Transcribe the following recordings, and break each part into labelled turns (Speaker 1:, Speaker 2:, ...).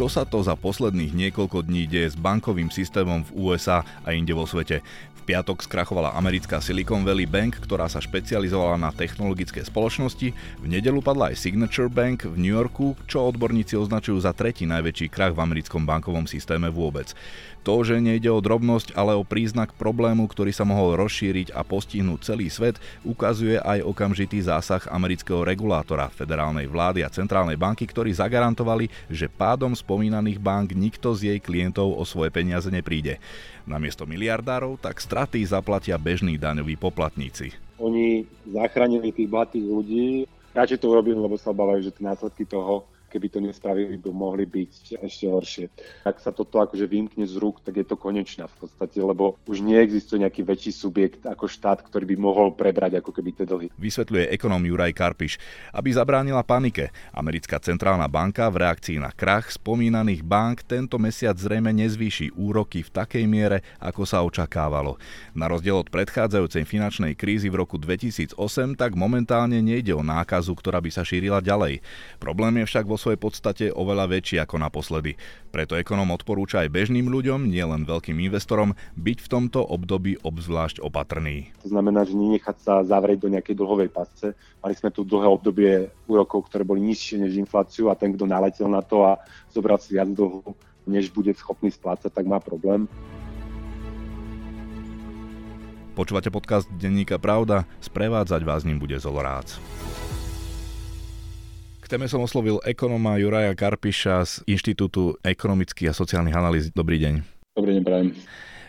Speaker 1: čo sa to za posledných niekoľko dní deje s bankovým systémom v USA a inde vo svete. V piatok skrachovala americká Silicon Valley Bank, ktorá sa špecializovala na technologické spoločnosti. V nedelu padla aj Signature Bank v New Yorku, čo odborníci označujú za tretí najväčší krach v americkom bankovom systéme vôbec. To, že nejde o drobnosť, ale o príznak problému, ktorý sa mohol rozšíriť a postihnúť celý svet, ukazuje aj okamžitý zásah amerického regulátora, federálnej vlády a centrálnej banky, ktorí zagarantovali, že pádom spomínaných bank nikto z jej klientov o svoje peniaze nepríde. Namiesto miliardárov tak straty zaplatia bežní daňoví poplatníci.
Speaker 2: Oni zachránili tých bohatých ľudí, radšej to urobili, lebo sa obávajú, že tie následky toho keby to nespravili, by mohli byť ešte horšie. Ak sa toto akože vymkne z rúk, tak je to konečná v podstate, lebo už neexistuje nejaký väčší subjekt ako štát, ktorý by mohol prebrať ako keby tie dlhy.
Speaker 1: Vysvetľuje ekonóm Juraj Karpiš. Aby zabránila panike, americká centrálna banka v reakcii na krach spomínaných bank tento mesiac zrejme nezvýši úroky v takej miere, ako sa očakávalo. Na rozdiel od predchádzajúcej finančnej krízy v roku 2008, tak momentálne nejde o nákazu, ktorá by sa šírila ďalej. Problém je však vo svojej podstate oveľa väčší ako naposledy. Preto ekonom odporúča aj bežným ľuďom, nielen veľkým investorom, byť v tomto období obzvlášť opatrný.
Speaker 2: To znamená, že nenechať sa zavrieť do nejakej dlhovej pasce. Mali sme tu dlhé obdobie úrokov, ktoré boli nižšie než infláciu a ten, kto naletel na to a zobral si viac dlhu, než bude schopný splácať, tak má problém.
Speaker 1: Počúvate podcast Denníka Pravda? Sprevádzať vás ním bude Zolorác téme som oslovil ekonoma Juraja Karpiša z Inštitútu ekonomických a sociálnych analýz. Dobrý deň.
Speaker 2: Dobrý deň, prajem.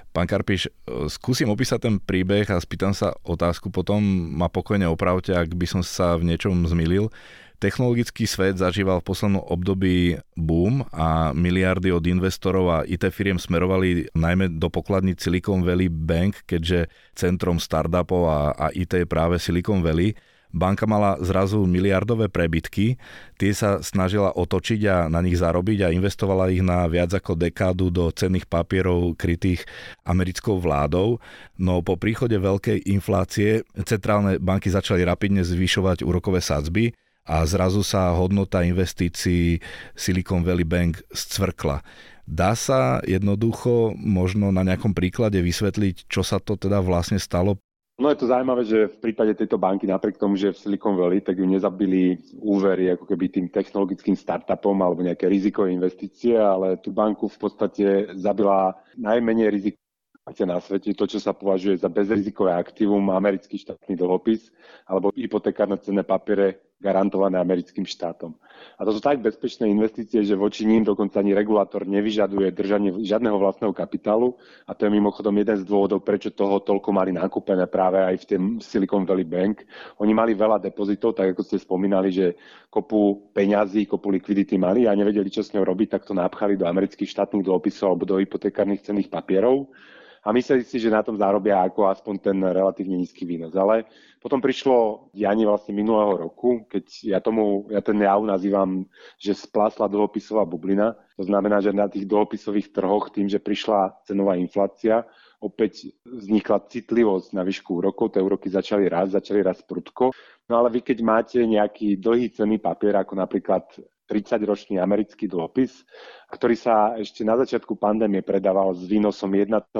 Speaker 1: Pán Karpiš, skúsim opísať ten príbeh a spýtam sa otázku, potom ma pokojne opravte, ak by som sa v niečom zmýlil. Technologický svet zažíval v poslednom období boom a miliardy od investorov a IT firiem smerovali najmä do pokladní Silicon Valley Bank, keďže centrom startupov a, a IT je práve Silicon Valley banka mala zrazu miliardové prebytky, tie sa snažila otočiť a na nich zarobiť a investovala ich na viac ako dekádu do cenných papierov krytých americkou vládou. No po príchode veľkej inflácie centrálne banky začali rapidne zvyšovať úrokové sadzby a zrazu sa hodnota investícií Silicon Valley Bank scvrkla. Dá sa jednoducho možno na nejakom príklade vysvetliť, čo sa to teda vlastne stalo
Speaker 2: No je to zaujímavé, že v prípade tejto banky, napriek tomu, že v Silicon Valley, tak ju nezabili úvery ako keby tým technologickým startupom alebo nejaké rizikové investície, ale tú banku v podstate zabila najmenej riziko na svete, to, čo sa považuje za bezrizikové aktívum, americký štátny dlhopis alebo hypotekárne cenné papiere garantované americkým štátom. A to sú tak bezpečné investície, že voči ním dokonca ani regulátor nevyžaduje držanie žiadneho vlastného kapitálu a to je mimochodom jeden z dôvodov, prečo toho toľko mali nakúpené práve aj v tém Silicon Valley Bank. Oni mali veľa depozitov, tak ako ste spomínali, že kopu peňazí, kopu likvidity mali a nevedeli, čo s ňou robiť, tak to napchali do amerických štátnych dlhopisov alebo do hypotekárnych cenných papierov a mysleli si, že na tom zarobia ako aspoň ten relatívne nízky výnos. Ale potom prišlo dianie vlastne minulého roku, keď ja tomu, ja ten jav nazývam, že splásla dlhopisová bublina. To znamená, že na tých dlhopisových trhoch tým, že prišla cenová inflácia, opäť vznikla citlivosť na výšku úrokov, tie úroky začali raz, začali raz prudko. No ale vy keď máte nejaký dlhý cenný papier, ako napríklad 30-ročný americký dlhopis, ktorý sa ešte na začiatku pandémie predával s výnosom 1,2%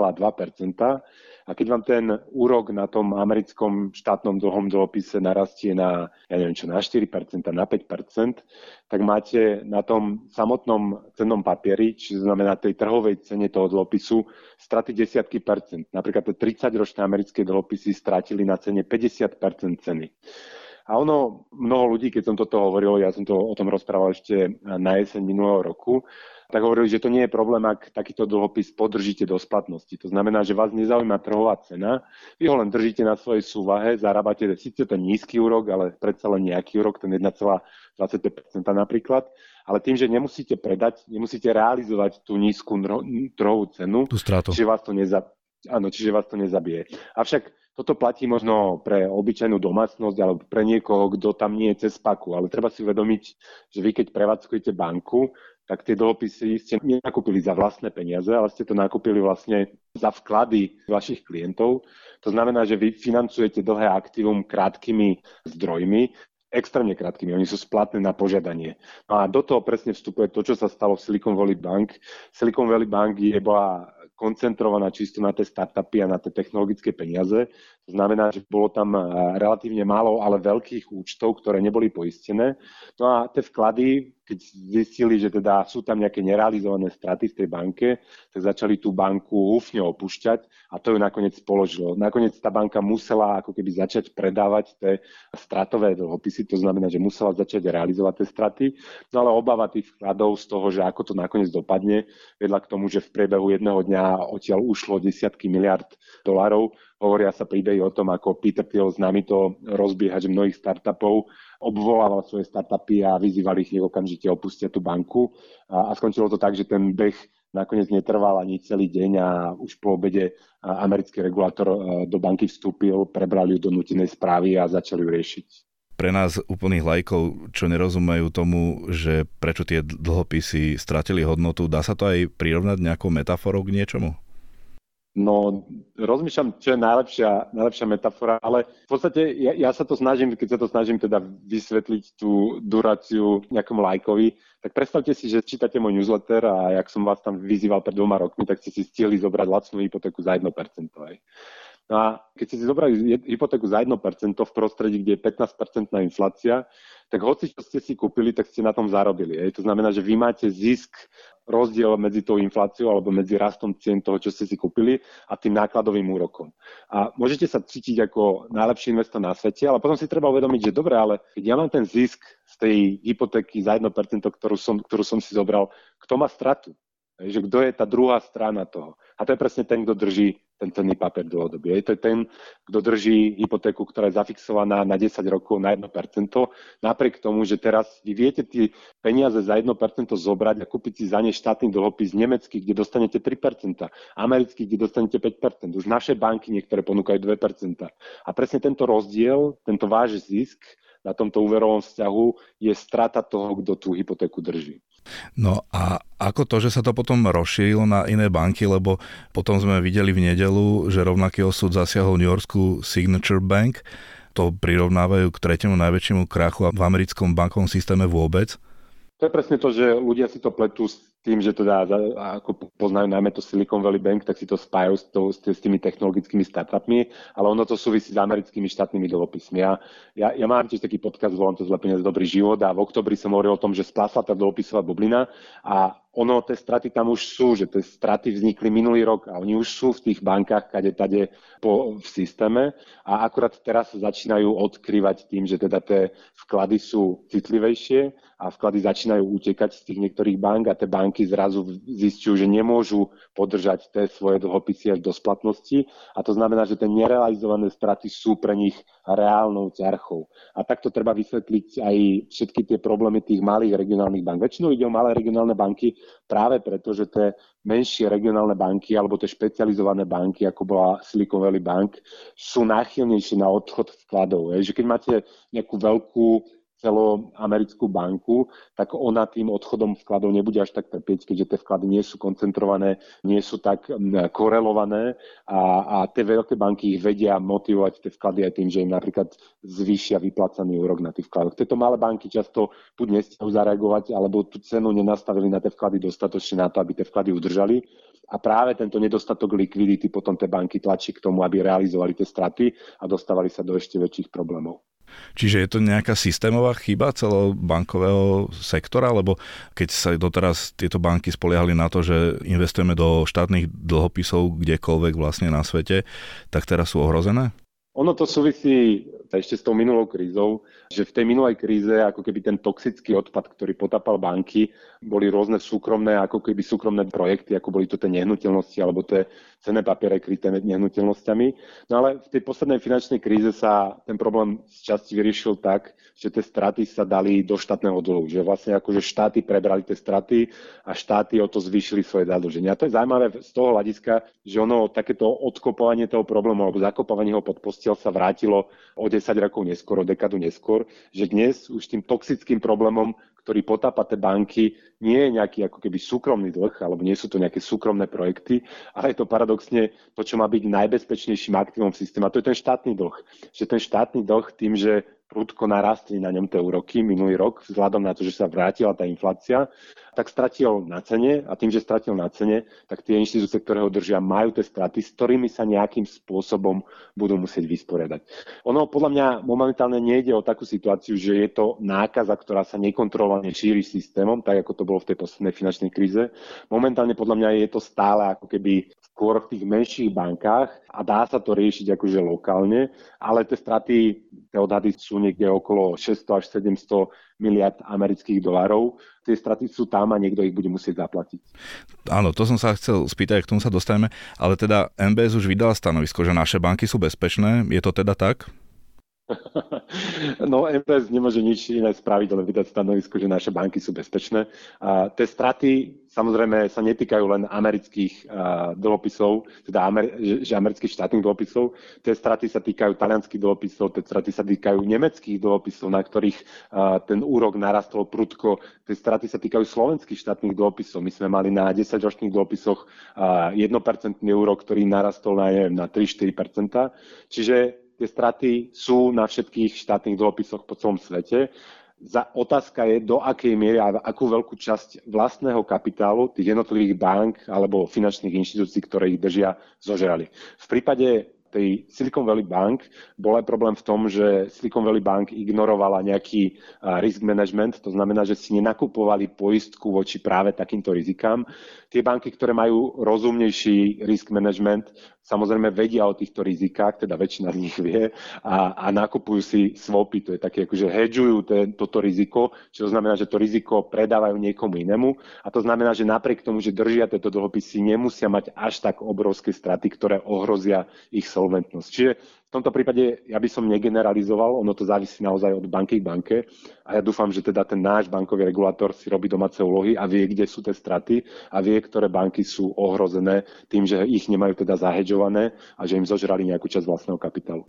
Speaker 2: a keď vám ten úrok na tom americkom štátnom dlhom dlhopise narastie na, ja neviem čo, na 4%, na 5%, tak máte na tom samotnom cennom papieri, čiže znamená tej trhovej cene toho dlhopisu, straty desiatky percent. Napríklad tie 30-ročné americké dlhopisy stratili na cene 50% ceny. A ono, mnoho ľudí, keď som toto hovoril, ja som to o tom rozprával ešte na jeseň minulého roku, tak hovorili, že to nie je problém, ak takýto dlhopis podržíte do splatnosti. To znamená, že vás nezaujíma trhová cena, vy ho len držíte na svojej súvahe, zarábate síce ten nízky úrok, ale predsa len nejaký úrok, ten 1,25% napríklad, ale tým, že nemusíte predať, nemusíte realizovať tú nízku trhovú cenu,
Speaker 1: tú stratu.
Speaker 2: čiže vás to neza, áno, čiže vás to nezabije. Avšak toto platí možno pre obyčajnú domácnosť alebo pre niekoho, kto tam nie je cez paku, ale treba si uvedomiť, že vy keď prevádzkujete banku, tak tie dlhopisy ste nenakúpili za vlastné peniaze, ale ste to nakúpili vlastne za vklady vašich klientov. To znamená, že vy financujete dlhé aktívum krátkými zdrojmi, extrémne krátkými, oni sú splatné na požiadanie. No a do toho presne vstupuje to, čo sa stalo v Silicon Valley Bank. Silicon Valley Bank je bola koncentrovaná čisto na tie startupy a na tie technologické peniaze. To znamená, že bolo tam eh, relatívne málo, ale veľkých účtov, ktoré neboli poistené. No a tie vklady, keď zistili, že teda sú tam nejaké nerealizované straty v tej banke, tak začali tú banku húfne opúšťať a to ju nakoniec položilo. Nakoniec tá banka musela ako keby začať predávať tie stratové dlhopisy, to znamená, že musela začať realizovať tie straty, no ale obava tých vkladov z toho, že ako to nakoniec dopadne, vedla k tomu, že v priebehu jedného dňa odtiaľ ušlo desiatky miliard dolárov Hovoria sa príbehy o tom, ako Peter Thiel nami to rozbieha, že mnohých startupov obvolával svoje startupy a vyzývali ich, nech okamžite opustia tú banku. A, a skončilo to tak, že ten beh nakoniec netrval ani celý deň a už po obede americký regulátor do banky vstúpil, prebrali ju do nutenej správy a začali ju riešiť
Speaker 1: pre nás úplných lajkov, čo nerozumejú tomu, že prečo tie dlhopisy stratili hodnotu, dá sa to aj prirovnať nejakou metaforou k niečomu?
Speaker 2: No, rozmýšľam, čo je najlepšia, najlepšia metafora, ale v podstate ja, ja sa to snažím, keď sa to snažím teda vysvetliť tú duráciu nejakom lajkovi, tak predstavte si, že čítate môj newsletter a jak som vás tam vyzýval pred dvoma rokmi, tak ste si stihli zobrať lacnú hypotéku za 1%. Aj. No a keď ste si zobrali hypotéku za 1% v prostredí, kde je 15% inflácia, tak hoci čo ste si kúpili, tak ste na tom zarobili. Aj. To znamená, že vy máte zisk rozdiel medzi tou infláciou alebo medzi rastom cien toho, čo ste si kúpili a tým nákladovým úrokom. A môžete sa cítiť ako najlepší investor na svete, ale potom si treba uvedomiť, že dobre, ale keď ja mám ten zisk z tej hypotéky za 1%, ktorú som, ktorú som si zobral, kto má stratu? Že kto je tá druhá strana toho? A to je presne ten, kto drží ten cenný papier dlhodobý. Je to ten, kto drží hypotéku, ktorá je zafixovaná na 10 rokov na 1%, napriek tomu, že teraz vy viete tie peniaze za 1% zobrať a kúpiť si za ne štátny dlhopis nemecký, kde dostanete 3%, americký, kde dostanete 5%. Už naše banky niektoré ponúkajú 2%. A presne tento rozdiel, tento váš zisk na tomto úverovom vzťahu je strata toho, kto tú hypotéku drží.
Speaker 1: No a ako to, že sa to potom rozšírilo na iné banky, lebo potom sme videli v nedelu, že rovnaký osud zasiahol New Yorkskú Signature Bank, to prirovnávajú k tretiemu najväčšiemu krachu v americkom bankovom systéme vôbec.
Speaker 2: To je presne to, že ľudia si to pletú s tým, že teda ako poznajú najmä to Silicon Valley Bank, tak si to spájajú s, to, s tými technologickými startupmi, ale ono to súvisí s americkými štátnymi dlhopismi. Ja, ja, ja mám tiež taký podcast, volám to zlepenie z dobrý život a v oktobri som hovoril o tom, že spásla tá dlhopisová bublina a ono, tie straty tam už sú, že tie straty vznikli minulý rok a oni už sú v tých bankách, kade tade po, v systéme a akurát teraz sa začínajú odkrývať tým, že teda tie vklady sú citlivejšie a vklady začínajú utekať z tých niektorých bank a tie banky zrazu zistujú, že nemôžu podržať tie svoje dlhopisy až do splatnosti a to znamená, že tie nerealizované straty sú pre nich reálnou ťarchou. A takto treba vysvetliť aj všetky tie problémy tých malých regionálnych bank. Väčšinou ide o malé regionálne banky, práve preto, že tie menšie regionálne banky alebo tie špecializované banky, ako bola Silicon Valley Bank, sú náchylnejšie na odchod vkladov. Je, že keď máte nejakú veľkú celoamerickú banku, tak ona tým odchodom vkladov nebude až tak trpieť, keďže tie vklady nie sú koncentrované, nie sú tak korelované a, a tie veľké banky ich vedia motivovať tie vklady aj tým, že im napríklad zvýšia vyplácaný úrok na tých vkladoch. Tieto malé banky často buď nestiajú zareagovať, alebo tú cenu nenastavili na tie vklady dostatočne na to, aby tie vklady udržali. A práve tento nedostatok likvidity potom tie banky tlačí k tomu, aby realizovali tie straty a dostávali sa do ešte väčších problémov.
Speaker 1: Čiže je to nejaká systémová chyba celého bankového sektora, lebo keď sa doteraz tieto banky spoliehali na to, že investujeme do štátnych dlhopisov kdekoľvek vlastne na svete, tak teraz sú ohrozené?
Speaker 2: Ono to súvisí ešte s tou minulou krízou, že v tej minulej kríze ako keby ten toxický odpad, ktorý potapal banky, boli rôzne súkromné, ako keby súkromné projekty, ako boli to tie nehnuteľnosti alebo tie cenné papiere kryté nehnuteľnosťami. No ale v tej poslednej finančnej kríze sa ten problém z časti vyriešil tak, že tie straty sa dali do štátneho dlhu. Že vlastne akože štáty prebrali tie straty a štáty o to zvýšili svoje zadlženie. A to je zaujímavé z toho hľadiska, že ono takéto odkopovanie toho problému alebo zakopovanie ho pod postiel sa vrátilo o 10 rokov neskôr, o dekadu neskôr, že dnes už tým toxickým problémom ktorý potápa tie banky, nie je nejaký ako keby súkromný dlh, alebo nie sú to nejaké súkromné projekty, ale je to paradoxne to, čo má byť najbezpečnejším aktívom v systéme. A to je ten štátny dlh. Že ten štátny dlh tým, že prudko narastli na ňom tie úroky minulý rok, vzhľadom na to, že sa vrátila tá inflácia, tak stratil na cene a tým, že stratil na cene, tak tie inštitúcie, ktoré ho držia, majú tie straty, s ktorými sa nejakým spôsobom budú musieť vysporiadať. Ono podľa mňa momentálne nejde o takú situáciu, že je to nákaza, ktorá sa nekontrolovane šíri systémom, tak ako to bolo v tej poslednej finančnej kríze. Momentálne podľa mňa je to stále ako keby skôr v tých menších bankách a dá sa to riešiť akože lokálne, ale tie straty, tie odhady sú niekde okolo 600 až 700 miliard amerických dolárov. Tie straty sú tam a niekto ich bude musieť zaplatiť.
Speaker 1: Áno, to som sa chcel spýtať, k tomu sa dostaneme, ale teda MBS už vydala stanovisko, že naše banky sú bezpečné. Je to teda tak?
Speaker 2: No MPS nemôže nič iné spraviť, len vydať stanovisko, že naše banky sú bezpečné. A tie straty samozrejme sa netýkajú len amerických uh, dlhopisov, teda Amer- že, amerických štátnych dlhopisov. Tie straty sa týkajú talianských dlhopisov, tie straty sa týkajú nemeckých dlhopisov, na ktorých uh, ten úrok narastol prudko. Tie straty sa týkajú slovenských štátnych dlhopisov. My sme mali na 10-ročných dlhopisoch uh, 1% úrok, ktorý narastol na, neviem, na 3-4%. Čiže tie straty sú na všetkých štátnych dlhopisoch po celom svete. Za otázka je, do akej miery a akú veľkú časť vlastného kapitálu tých jednotlivých bank alebo finančných inštitúcií, ktoré ich držia, zožrali. V prípade tej Silicon Valley Bank bol aj problém v tom, že Silicon Valley Bank ignorovala nejaký risk management, to znamená, že si nenakupovali poistku voči práve takýmto rizikám. Tie banky, ktoré majú rozumnejší risk management, samozrejme vedia o týchto rizikách, teda väčšina z nich vie a, a nakupujú si swapy, to je také akože hedžujú ten, toto riziko, čo znamená, že to riziko predávajú niekomu inému a to znamená, že napriek tomu, že držia tieto dlhopisy, nemusia mať až tak obrovské straty, ktoré ohrozia ich solventnosť. Čiže v tomto prípade ja by som negeneralizoval, ono to závisí naozaj od banky k banke a ja dúfam, že teda ten náš bankový regulátor si robí domáce úlohy a vie, kde sú tie straty a vie, ktoré banky sú ohrozené tým, že ich nemajú teda zahedžované a že im zožrali nejakú časť vlastného kapitálu.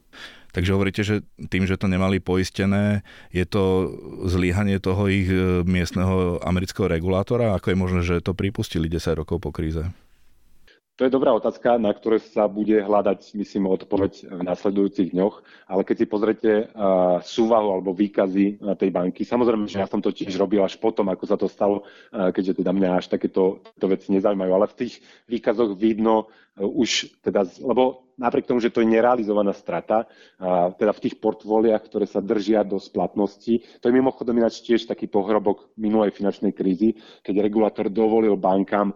Speaker 1: Takže hovoríte, že tým, že to nemali poistené, je to zlíhanie toho ich e, miestneho amerického regulátora? Ako je možné, že to pripustili 10 rokov po kríze?
Speaker 2: To je dobrá otázka, na ktoré sa bude hľadať, myslím, odpoveď v nasledujúcich dňoch. Ale keď si pozrete uh, súvahu alebo výkazy uh, tej banky, samozrejme, že ja som to tiež robil až potom, ako sa to stalo, uh, keďže teda mňa až takéto veci nezaujímajú. Ale v tých výkazoch vidno už teda, lebo napriek tomu, že to je nerealizovaná strata, teda v tých portfóliách, ktoré sa držia do splatnosti. To je mimochodom ináč tiež taký pohrobok minulej finančnej krízy, keď regulátor dovolil bankám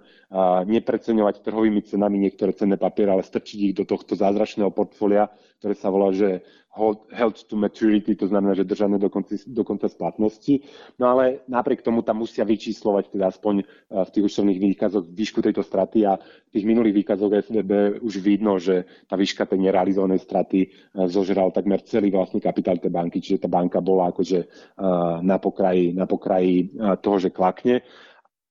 Speaker 2: nepreceňovať trhovými cenami niektoré cenné papiere, ale strčiť ich do tohto zázračného portfólia, ktoré sa volá, že hold, held to maturity, to znamená, že držané do, konci, do konca splatnosti. No ale napriek tomu tam musia vyčíslovať teda aspoň eh, v tých účtovných výkazoch výšku tejto straty a v tých minulých výkazoch SVB už vidno, že tá výška tej nerealizovanej straty eh, zožral takmer celý vlastný kapitál tej banky, čiže tá banka bola akože eh, na pokraji, na pokraji toho, že klakne.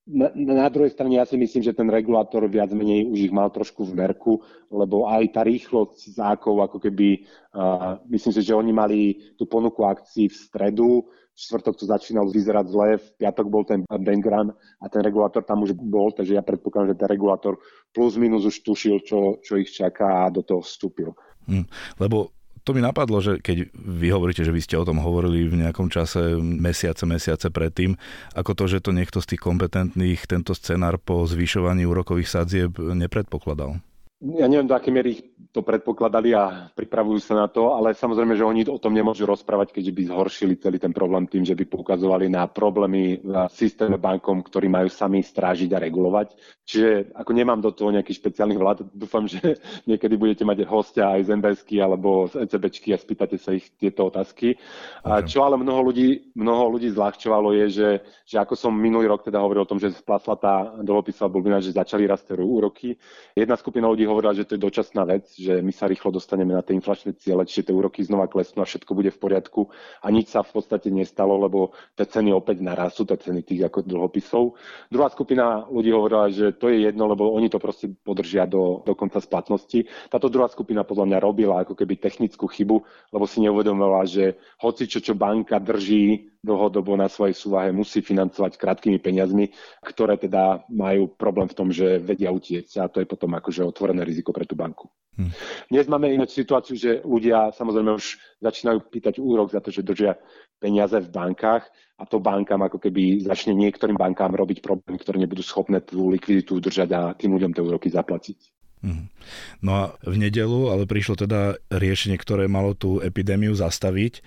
Speaker 2: Na, na druhej strane ja si myslím, že ten regulátor viac menej už ich mal trošku v merku, lebo aj tá rýchlosť zákov, ako keby, uh, myslím si, že oni mali tú ponuku akcií v stredu, v štvrtok to začínalo vyzerať zle, v piatok bol ten bank run a ten regulátor tam už bol, takže ja predpokladám, že ten regulátor plus minus už tušil, čo, čo ich čaká a do toho vstúpil.
Speaker 1: Hmm, lebo to mi napadlo, že keď vy hovoríte, že vy ste o tom hovorili v nejakom čase mesiace, mesiace predtým, ako to, že to niekto z tých kompetentných tento scenár po zvyšovaní úrokových sadzieb nepredpokladal?
Speaker 2: Ja neviem, do akej miery ich to predpokladali a pripravujú sa na to, ale samozrejme, že oni o tom nemôžu rozprávať, keďže by zhoršili celý ten problém tým, že by poukazovali na problémy v systéme bankom, ktorí majú sami strážiť a regulovať. Čiže ako nemám do toho nejaký špeciálnych vlád, dúfam, že niekedy budete mať hostia aj z NBSky alebo z ECBčky a spýtate sa ich tieto otázky. A čo ale mnoho ľudí, mnoho ľudí zľahčovalo je, že, že ako som minulý rok teda hovoril o tom, že splasla tá dlhopisová bublina, že začali rásť úroky. Jedna skupina ľudí hovorila, že to je dočasná vec, že my sa rýchlo dostaneme na tie inflačné ciele, čiže tie úroky znova klesnú a všetko bude v poriadku a nič sa v podstate nestalo, lebo tie ceny opäť narastú, tie ceny tých ako dlhopisov. Druhá skupina ľudí hovorila, že to je jedno, lebo oni to proste podržia do, do konca splatnosti. Táto druhá skupina podľa mňa robila ako keby technickú chybu, lebo si neuvedomovala, že hoci čo, čo banka drží dlhodobo na svojej súvahe musí financovať krátkými peniazmi, ktoré teda majú problém v tom, že vedia utiecť a to je potom akože otvorené riziko pre tú banku. Hm. Dnes máme ináč situáciu, že ľudia samozrejme už začínajú pýtať úrok za to, že držia peniaze v bankách a to bankám ako keby začne niektorým bankám robiť problém, ktoré nebudú schopné tú likviditu udržať a tým ľuďom tie úroky zaplatiť.
Speaker 1: Hm. No a v nedelu ale prišlo teda riešenie, ktoré malo tú epidémiu zastaviť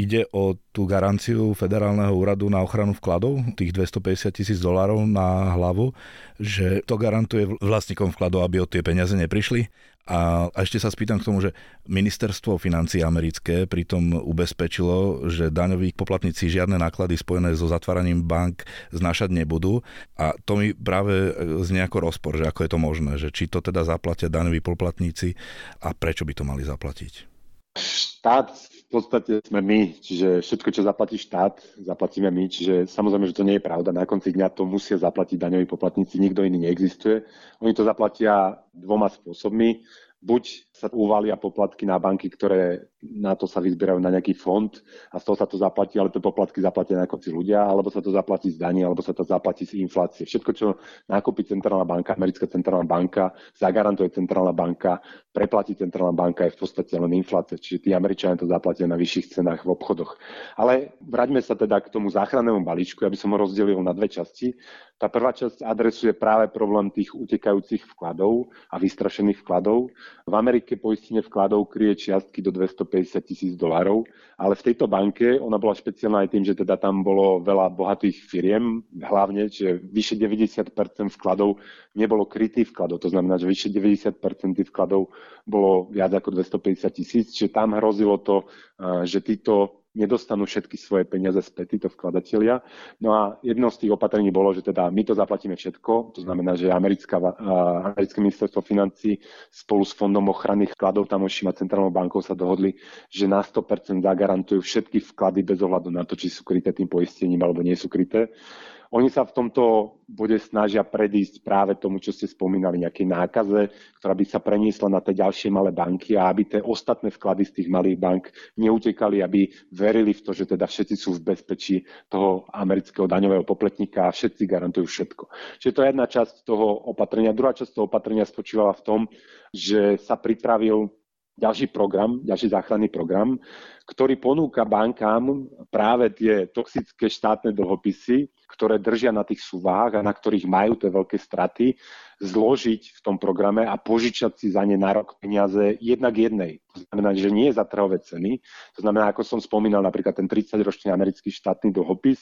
Speaker 1: Ide o tú garanciu Federálneho úradu na ochranu vkladov, tých 250 tisíc dolárov na hlavu, že to garantuje vlastníkom vkladov, aby o tie peniaze neprišli. A, a ešte sa spýtam k tomu, že ministerstvo financí americké pritom ubezpečilo, že daňoví poplatníci žiadne náklady spojené so zatváraním bank znašať nebudú. A to mi práve znie ako rozpor, že ako je to možné, že či to teda zaplatia daňoví poplatníci a prečo by to mali zaplatiť.
Speaker 2: Štát podstate sme my, čiže všetko, čo zaplatí štát, zaplatíme my, čiže samozrejme, že to nie je pravda. Na konci dňa to musia zaplatiť daňoví poplatníci, nikto iný neexistuje. Oni to zaplatia dvoma spôsobmi buď sa uvalia poplatky na banky, ktoré na to sa vyzbierajú na nejaký fond a z toho sa to zaplatí, ale tie poplatky zaplatia na konci ľudia, alebo sa to zaplatí z daní, alebo sa to zaplatí z inflácie. Všetko, čo nákupí centrálna banka, americká centrálna banka, zagarantuje centrálna banka, preplatí centrálna banka, je v podstate len inflácia. Čiže tí Američania to zaplatia na vyšších cenách v obchodoch. Ale vraťme sa teda k tomu záchrannému balíčku, aby som ho rozdelil na dve časti. Tá prvá časť adresuje práve problém tých utekajúcich vkladov a vystrašených vkladov. V Amerike poistenie vkladov kryje čiastky do 250 tisíc dolárov, ale v tejto banke ona bola špeciálna aj tým, že teda tam bolo veľa bohatých firiem, hlavne, že vyše 90% vkladov nebolo krytých vkladov. To znamená, že vyše 90% vkladov bolo viac ako 250 tisíc, čiže tam hrozilo to, že títo nedostanú všetky svoje peniaze späť, títo vkladatelia. No a jedno z tých opatrení bolo, že teda my to zaplatíme všetko, to znamená, že americká, americké ministerstvo financí spolu s Fondom ochrany vkladov tamoším a Centrálnou bankou sa dohodli, že na 100% zagarantujú všetky vklady bez ohľadu na to, či sú kryté tým poistením alebo nie sú kryté. Oni sa v tomto bode snažia predísť práve tomu, čo ste spomínali, nejakej nákaze, ktorá by sa preniesla na tie ďalšie malé banky a aby tie ostatné vklady z tých malých bank neutekali, aby verili v to, že teda všetci sú v bezpečí toho amerického daňového popletníka a všetci garantujú všetko. Čiže to je jedna časť toho opatrenia. Druhá časť toho opatrenia spočívala v tom, že sa pripravil ďalší program, ďalší záchranný program, ktorý ponúka bankám práve tie toxické štátne dlhopisy, ktoré držia na tých súvách a na ktorých majú tie veľké straty, zložiť v tom programe a požičať si za ne na rok peniaze jednak jednej. To znamená, že nie za trhové ceny. To znamená, ako som spomínal, napríklad ten 30-ročný americký štátny dlhopis,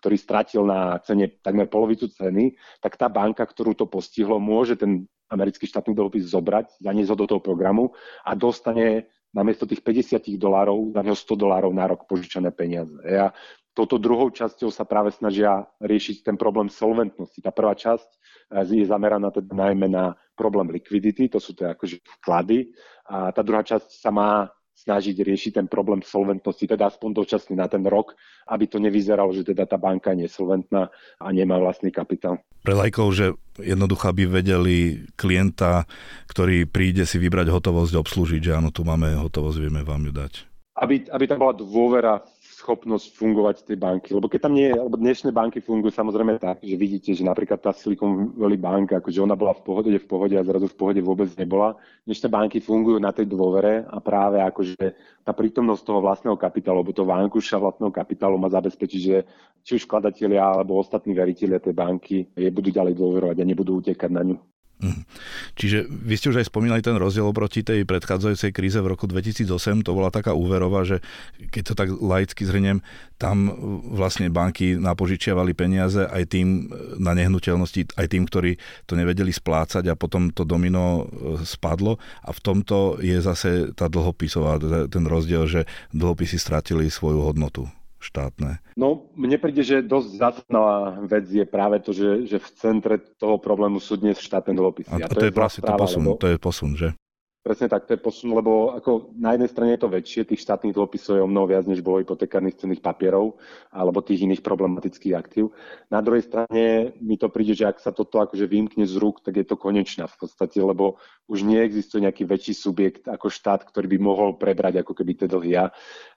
Speaker 2: ktorý stratil na cene takmer polovicu ceny, tak tá banka, ktorú to postihlo, môže ten americký štátny dlhopis zobrať, zaniesť ho do toho programu a dostane namiesto tých 50 dolárov, za neho 100 dolárov na rok požičané peniaze. Ja touto druhou časťou sa práve snažia riešiť ten problém solventnosti. Tá prvá časť eh, je zameraná teda najmä na problém likvidity, to sú teda akože vklady. A tá druhá časť sa má snažiť riešiť ten problém solventnosti, teda aspoň dočasne na ten rok, aby to nevyzeralo, že teda tá banka je nesolventná a nemá vlastný kapitál.
Speaker 1: Pre lajkov, že jednoducho by vedeli klienta, ktorý príde si vybrať hotovosť, obslúžiť, že áno, tu máme hotovosť, vieme vám ju dať.
Speaker 2: Aby, aby tam bola dôvera schopnosť fungovať tej banky. Lebo keď tam nie je, lebo dnešné banky fungujú samozrejme tak, že vidíte, že napríklad tá Silicon Valley banka, akože ona bola v pohode, v pohode a zrazu v pohode vôbec nebola. Dnešné banky fungujú na tej dôvere a práve akože tá prítomnosť toho vlastného kapitálu, alebo toho vánkuša vlastného kapitálu má zabezpečiť, že či už vkladatelia alebo ostatní veriteľia tej banky je budú ďalej dôverovať a nebudú utekať na ňu.
Speaker 1: Mhm. Čiže vy ste už aj spomínali ten rozdiel oproti tej predchádzajúcej kríze v roku 2008, to bola taká úverová, že keď to tak laicky zhrniem, tam vlastne banky napožičiavali peniaze aj tým na nehnuteľnosti, aj tým, ktorí to nevedeli splácať a potom to domino e, spadlo. A v tomto je zase tá dlhopisová, ten rozdiel, že dlhopisy stratili svoju hodnotu štátne?
Speaker 2: No, mne príde, že dosť zásadná vec je práve to, že, že v centre toho problému sú dnes štátne dlhopisy.
Speaker 1: A, a to, to je vlastne to posun, lebo... to je posun, že?
Speaker 2: Presne tak, to je posun, lebo ako na jednej strane je to väčšie, tých štátnych dlhopisov je o mnoho viac, než bolo hypotekárnych cenných papierov alebo tých iných problematických aktív. Na druhej strane mi to príde, že ak sa toto akože vymkne z rúk, tak je to konečná v podstate, lebo už neexistuje nejaký väčší subjekt ako štát, ktorý by mohol prebrať ako keby tie dlhy.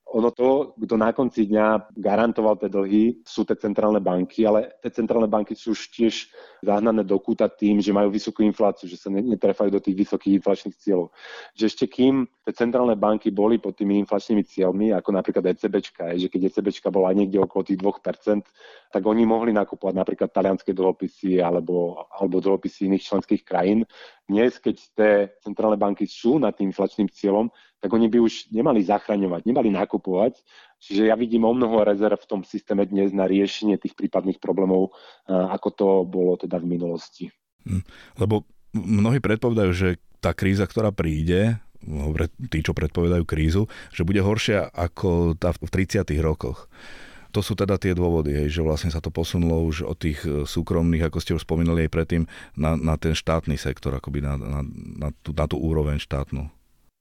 Speaker 2: Ono to, kto na konci dňa garantoval tie dlhy, sú tie centrálne banky, ale tie centrálne banky sú už tiež zahnané do kúta tým, že majú vysokú infláciu, že sa netrefajú do tých vysokých inflačných cieľov. Že ešte kým tie centrálne banky boli pod tými inflačnými cieľmi, ako napríklad ECBčka, že keď ECBčka bola niekde okolo tých 2%, tak oni mohli nakupovať napríklad talianské dlhopisy alebo, alebo dlhopisy iných členských krajín. Dnes, keď tie centrálne banky sú nad tým inflačným cieľom, tak oni by už nemali zachraňovať, nemali nakupovať. Čiže ja vidím o mnoho rezerv v tom systéme dnes na riešenie tých prípadných problémov, ako to bolo teda v minulosti.
Speaker 1: Hm, lebo mnohí predpovedajú, že tá kríza, ktorá príde, tí, čo predpovedajú krízu, že bude horšia ako tá v 30. rokoch. To sú teda tie dôvody, hej, že vlastne sa to posunulo už od tých e, súkromných, ako ste už spomínali aj predtým, na, na ten štátny sektor, akoby na, na, na, tú, na tú úroveň štátnu.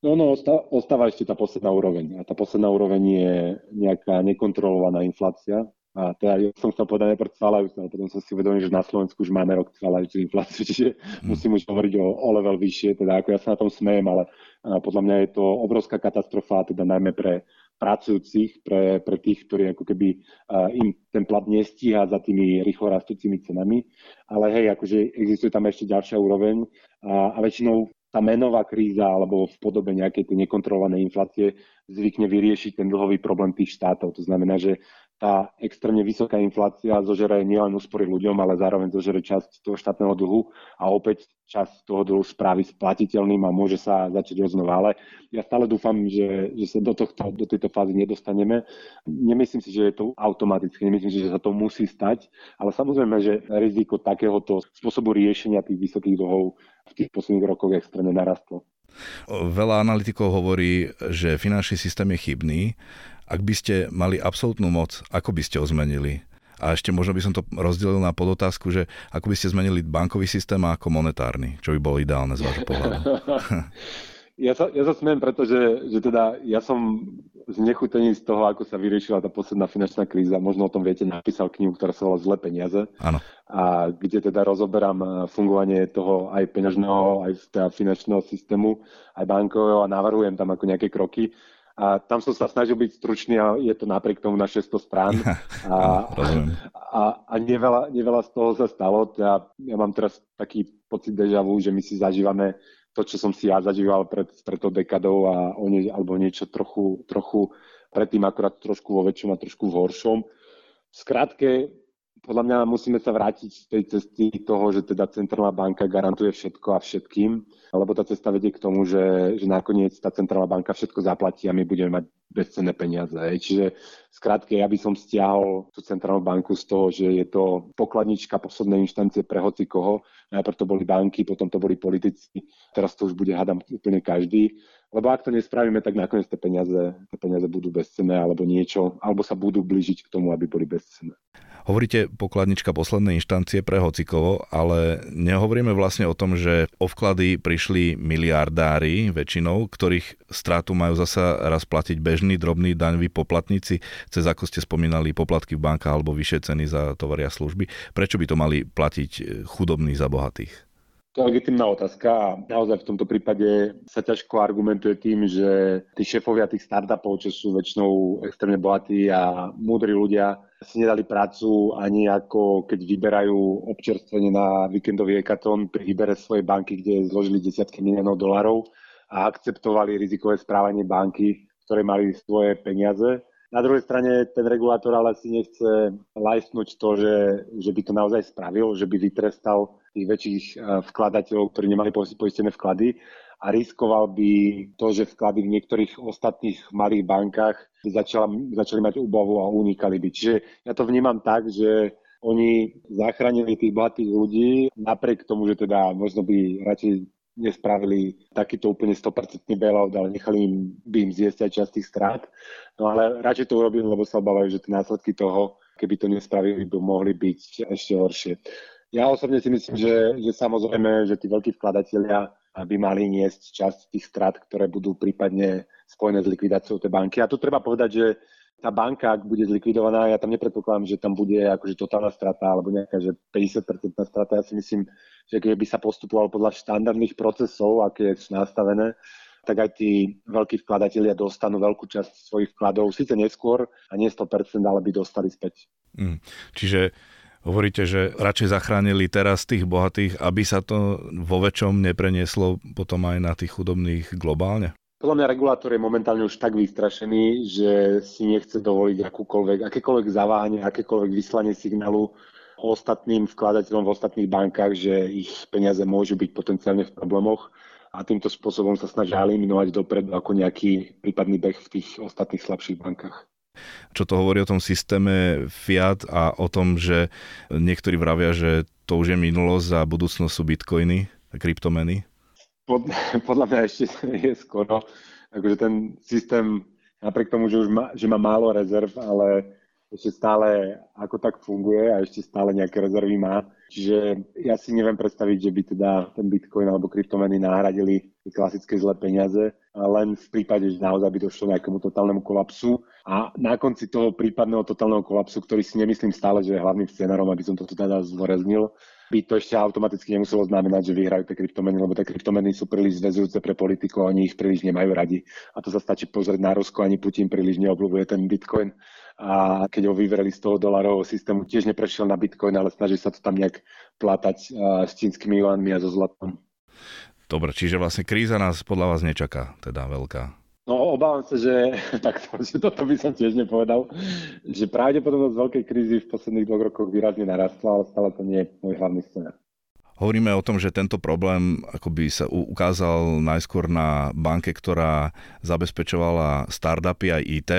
Speaker 2: No, no, ostáva ešte tá posledná úroveň. A tá posledná úroveň je nejaká nekontrolovaná inflácia. A teda ja som chcel povedať najprv cvalajúcu, ale potom som si uvedomil, že na Slovensku už máme rok cvalajúcu infláciu, čiže hmm. musím už hovoriť o, o level vyššie, teda ako ja sa na tom smejem, ale podľa mňa je to obrovská katastrofa, teda najmä pre pracujúcich, pre, pre tých, ktorí ako keby uh, im ten plat nestíha za tými rýchlo rastúcimi cenami. Ale hej, akože existuje tam ešte ďalšia úroveň a, a väčšinou tá menová kríza alebo v podobe nejakej tej nekontrolovanej inflácie zvykne vyriešiť ten dlhový problém tých štátov. To znamená, že tá extrémne vysoká inflácia zožere nielen úspory ľuďom, ale zároveň zožere časť toho štátneho dlhu a opäť časť toho dlhu spraví splatiteľným a môže sa začať odznova. Ale ja stále dúfam, že, že sa do, tohto, do tejto fázy nedostaneme. Nemyslím si, že je to automaticky, nemyslím si, že sa to musí stať, ale samozrejme, že riziko takéhoto spôsobu riešenia tých vysokých dlhov v tých posledných rokoch extrémne narastlo.
Speaker 1: Veľa analytikov hovorí, že finančný systém je chybný ak by ste mali absolútnu moc, ako by ste ho zmenili? A ešte možno by som to rozdelil na podotázku, že ako by ste zmenili bankový systém a ako monetárny, čo by bolo ideálne z vášho pohľadu.
Speaker 2: Ja sa, ja sa smiem, pretože že teda ja som znechutený z toho, ako sa vyriešila tá posledná finančná kríza. Možno o tom viete, napísal knihu, ktorá sa volá Zlé peniaze.
Speaker 1: Áno.
Speaker 2: A kde teda rozoberám eh, fungovanie toho aj peňažného, aj teda finančného systému, aj bankového a navrhujem tam ako nejaké kroky. A tam som sa snažil byť stručný a je to napriek tomu na 600 strán. A, a, a neveľa, neveľa z toho sa stalo. Ja, ja mám teraz taký pocit deja vu, že my si zažívame to, čo som si ja zažíval pred, pred tou dekadou a o nie, alebo niečo trochu, trochu predtým akorát trošku vo väčšom a trošku v horšom. Skrátke, podľa mňa musíme sa vrátiť z tej cesty toho, že teda centrálna banka garantuje všetko a všetkým, lebo tá cesta vedie k tomu, že, že nakoniec tá centrálna banka všetko zaplatí a my budeme mať bezcenné peniaze. Čiže skrátke, ja by som stiahol tú centrálnu banku z toho, že je to pokladnička poslednej inštancie pre hoci koho. Najprv to boli banky, potom to boli politici, teraz to už bude, hádam, úplne každý. Lebo ak to nespravíme, tak nakoniec tie peniaze, tie peniaze budú bezcenné alebo niečo, alebo sa budú blížiť k tomu, aby boli bezcenné.
Speaker 1: Hovoríte pokladnička poslednej inštancie pre hocikovo, ale nehovoríme vlastne o tom, že o vklady prišli miliardári väčšinou, ktorých stratu majú zasa raz platiť bežní drobní daňoví poplatníci, cez ako ste spomínali poplatky v bankách alebo vyššie ceny za tovary a služby. Prečo by to mali platiť chudobní za bohatých?
Speaker 2: To je legitimná otázka a naozaj v tomto prípade sa ťažko argumentuje tým, že tí šéfovia tých startupov, čo sú väčšinou extrémne bohatí a múdri ľudia, si nedali prácu ani ako keď vyberajú občerstvenie na víkendový ekatón pri výbere svojej banky, kde zložili desiatky miliónov dolarov a akceptovali rizikové správanie banky, ktoré mali svoje peniaze na druhej strane ten regulátor ale si nechce lajsnúť to, že, že by to naozaj spravil, že by vytrestal tých väčších eh, vkladateľov, ktorí nemali poistené vklady a riskoval by to, že vklady v niektorých ostatných malých bankách by začala, začali mať úbavu a unikali by. Čiže ja to vnímam tak, že oni zachránili tých bohatých ľudí, napriek tomu, že teda možno by radšej nespravili takýto úplne 100% bailout, ale nechali im, by im zjesť aj časť tých strát. No ale radšej to urobili, lebo sa obávajú, že tie následky toho, keby to nespravili, by mohli byť ešte horšie. Ja osobne si myslím, že, že samozrejme, že tí veľkí vkladatelia by mali niesť časť tých strát, ktoré budú prípadne spojené s likvidáciou tej banky. A tu treba povedať, že tá banka, ak bude zlikvidovaná, ja tam nepredpokladám, že tam bude akože totálna strata alebo nejaká, že 50% strata. Ja si myslím, že keby sa postupovalo podľa štandardných procesov, aké sú nastavené, tak aj tí veľkí vkladatelia dostanú veľkú časť svojich vkladov, síce neskôr a nie 100%, ale by dostali späť.
Speaker 1: Mm. Čiže hovoríte, že radšej zachránili teraz tých bohatých, aby sa to vo väčšom neprenieslo potom aj na tých chudobných globálne?
Speaker 2: Podľa mňa regulátor je momentálne už tak vystrašený, že si nechce dovoliť akúkoľvek, akékoľvek zaváhanie, akékoľvek vyslanie signálu ostatným vkladateľom v ostatných bankách, že ich peniaze môžu byť potenciálne v problémoch a týmto spôsobom sa snažia eliminovať dopredu ako nejaký prípadný beh v tých ostatných slabších bankách.
Speaker 1: Čo to hovorí o tom systéme Fiat a o tom, že niektorí vravia, že to už je minulosť a budúcnosť sú bitcoiny, kryptomeny?
Speaker 2: Pod, podľa mňa ešte je skoro. Akože ten systém, napriek tomu, že už má, že má málo rezerv, ale ešte stále ako tak funguje a ešte stále nejaké rezervy má. Čiže ja si neviem predstaviť, že by teda ten Bitcoin alebo kryptomeny nahradili klasické zlé peniaze, len v prípade, že naozaj by došlo nejakému totálnemu kolapsu. A na konci toho prípadného totálneho kolapsu, ktorý si nemyslím stále, že je hlavným scenárom, aby som to teda zdôraznil, by to ešte automaticky nemuselo znamenať, že vyhrajú tie kryptomeny, lebo tie kryptomeny sú príliš zväzujúce pre politikov, oni ich príliš nemajú radi. A to sa stačí pozrieť na Rusko, ani Putin príliš neobľúbuje ten Bitcoin. A keď ho vyvreli z toho dolarového systému, tiež neprešiel na Bitcoin, ale snaží sa to tam nejak plátať s čínskymi juanmi a so zlatom.
Speaker 1: Dobre, čiže vlastne kríza nás podľa vás nečaká, teda veľká.
Speaker 2: No obávam sa, že, takto, že toto by som tiež nepovedal, že pravdepodobnosť veľkej krízy v posledných dvoch rokoch výrazne narastla, ale stále to nie je môj hlavný scenár.
Speaker 1: Hovoríme o tom, že tento problém akoby sa ukázal najskôr na banke, ktorá zabezpečovala startupy aj IT.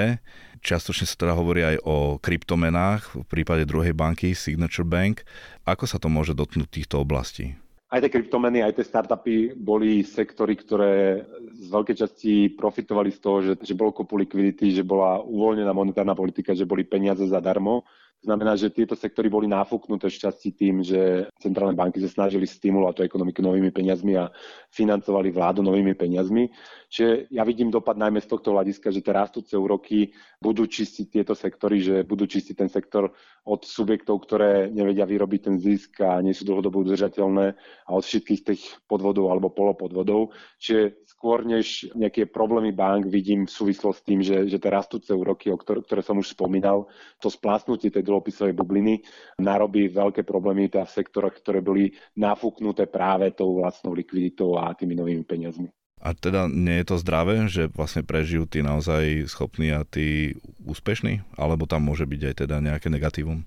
Speaker 1: Častočne sa teda hovorí aj o kryptomenách v prípade druhej banky Signature Bank. Ako sa to môže dotknúť týchto oblastí?
Speaker 2: Aj tie kryptomeny, aj tie startupy boli sektory, ktoré z veľkej časti profitovali z toho, že, že bolo kopu likvidity, že bola uvoľnená monetárna politika, že boli peniaze zadarmo. To znamená, že tieto sektory boli náfuknuté šťastí tým, že centrálne banky sa snažili stimulovať tú ekonomiku novými peniazmi a financovali vládu novými peniazmi. Čiže ja vidím dopad najmä z tohto hľadiska, že tie rastúce úroky budú čistiť tieto sektory, že budú čistiť ten sektor od subjektov, ktoré nevedia vyrobiť ten zisk a nie sú dlhodobo udržateľné a od všetkých tých podvodov alebo polopodvodov. Čiže skôr než nejaké problémy bank vidím v súvislosti s tým, že, že tie rastúce úroky, o ktoré, ktoré som už spomínal, to splásnutie tej dlhopisovej bubliny narobí veľké problémy teda v sektoroch, ktoré boli nafúknuté práve tou vlastnou likviditou a tými novými peniazmi.
Speaker 1: A teda nie je to zdravé, že vlastne prežijú tí naozaj schopní a tí úspešní? Alebo tam môže byť aj teda nejaké negatívum?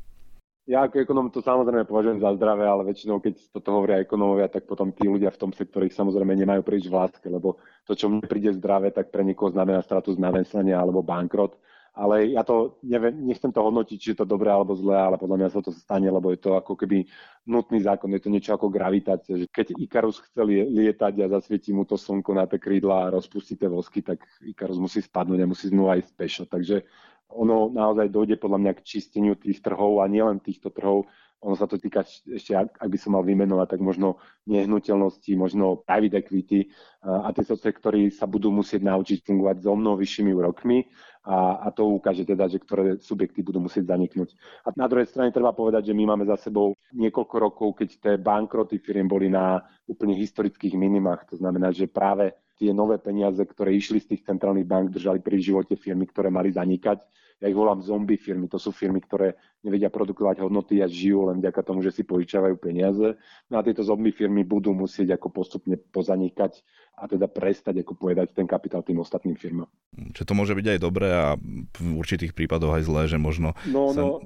Speaker 2: Ja ako ekonom to samozrejme považujem za zdravé, ale väčšinou, keď toto hovoria ekonómovia, tak potom tí ľudia v tom sektore ich samozrejme nemajú príliš v láske, lebo to, čo mne príde zdravé, tak pre niekoho znamená stratu zamestnania alebo bankrot. Ale ja to neviem, nechcem to hodnotiť, či je to dobré alebo zlé, ale podľa mňa sa to stane, lebo je to ako keby nutný zákon, je to niečo ako gravitácia. Že keď Ikarus chcel lietať a zasvietí mu to slnko na tie krídla a rozpustí tie vosky, tak Ikarus musí spadnúť a musí znova ísť pešo. Takže ono naozaj dojde podľa mňa k čisteniu tých trhov a nielen týchto trhov, ono sa to týka ešte, ak, by som mal vymenovať, tak možno nehnuteľnosti, možno private equity a tieto sektory sa budú musieť naučiť fungovať so mnou vyššími úrokmi a, a to ukáže teda, že ktoré subjekty budú musieť zaniknúť. A na druhej strane treba povedať, že my máme za sebou niekoľko rokov, keď tie bankroty firiem boli na úplne historických minimách. To znamená, že práve tie nové peniaze, ktoré išli z tých centrálnych bank, držali pri živote firmy, ktoré mali zanikať. Ja ich volám zombie firmy. To sú firmy, ktoré nevedia produkovať hodnoty a žijú len vďaka tomu, že si požičiavajú peniaze. No a tieto zombie firmy budú musieť ako postupne pozanikať a teda prestať ako povedať ten kapitál tým ostatným firmám.
Speaker 1: Čo to môže byť aj dobré a v určitých prípadoch aj zlé, že možno no, no.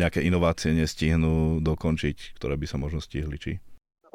Speaker 1: nejaké inovácie nestihnú dokončiť, ktoré by sa možno stihli, či?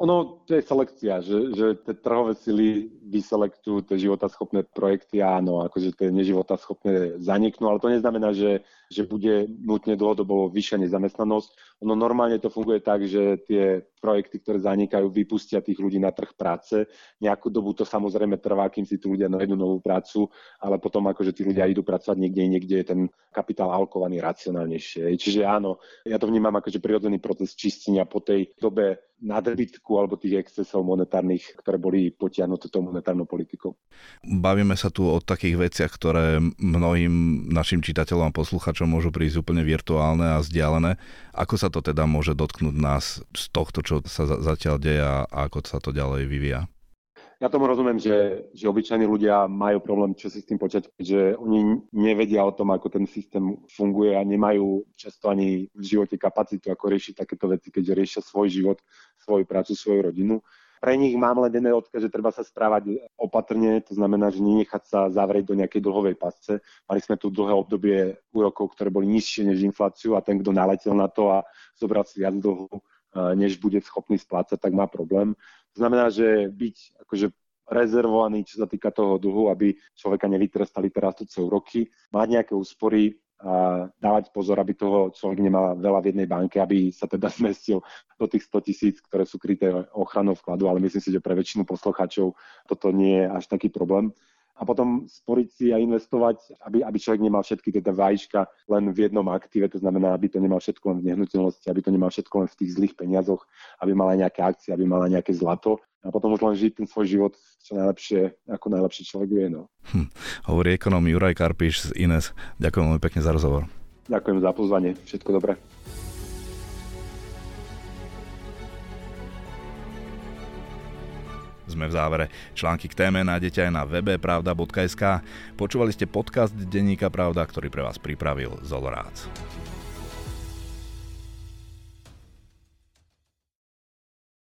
Speaker 2: Ono, to je selekcia, že, že tie trhové sily vyselektujú tie životaschopné projekty, áno, akože tie neživotaschopné zaniknú, ale to neznamená, že, že bude nutne dlhodobo vyššia nezamestnanosť. Ono normálne to funguje tak, že tie projekty, ktoré zanikajú, vypustia tých ľudí na trh práce. Nejakú dobu to samozrejme trvá, kým si tí ľudia nájdú novú prácu, ale potom akože tí ľudia idú pracovať niekde, niekde je ten kapitál alkovaný racionálnejšie. Čiže áno, ja to vnímam ako prirodzený proces čistenia po tej dobe nadbytku alebo tých excesov monetárnych, ktoré boli potiahnuté tou monetárnou politikou.
Speaker 1: Bavíme sa tu o takých veciach, ktoré mnohým našim čitateľom a posluchačom môžu prísť úplne virtuálne a vzdialené. Ako sa to teda môže dotknúť nás z tohto, čo sa zatiaľ deje a ako sa to ďalej vyvíja?
Speaker 2: Ja tomu rozumiem, že, že obyčajní ľudia majú problém, čo si s tým počať, že oni nevedia o tom, ako ten systém funguje a nemajú často ani v živote kapacitu, ako riešiť takéto veci, keďže riešia svoj život, svoju prácu, svoju rodinu. Pre nich mám len jeden odkaz, že treba sa správať opatrne, to znamená, že nenechať sa zavrieť do nejakej dlhovej pasce. Mali sme tu dlhé obdobie úrokov, ktoré boli nižšie než infláciu a ten, kto naletel na to a zobral si viac dlhu, než bude schopný splácať, tak má problém. To znamená, že byť akože rezervovaný, čo sa týka toho dlhu, aby človeka nevytrestali teraz to celé roky, mať nejaké úspory a dávať pozor, aby toho človek nemal veľa v jednej banke, aby sa teda zmestil do tých 100 tisíc, ktoré sú kryté ochranou vkladu, ale myslím si, že pre väčšinu poslucháčov toto nie je až taký problém a potom sporiť si a investovať, aby, aby človek nemal všetky tieto vajíčka len v jednom aktíve, to znamená, aby to nemal všetko len v nehnuteľnosti, aby to nemal všetko len v tých zlých peniazoch, aby mal aj nejaké akcie, aby mal aj nejaké zlato a potom už len žiť ten svoj život čo najlepšie, ako najlepší človek vie. No.
Speaker 1: Hm, hovorí ekonom Juraj Karpiš z Ines. Ďakujem veľmi pekne za rozhovor.
Speaker 2: Ďakujem za pozvanie. Všetko dobré.
Speaker 1: Sme v závere. Články k téme nájdete aj na webe pravda.sk. Počúvali ste podcast Denníka Pravda, ktorý pre vás pripravil Zolorác.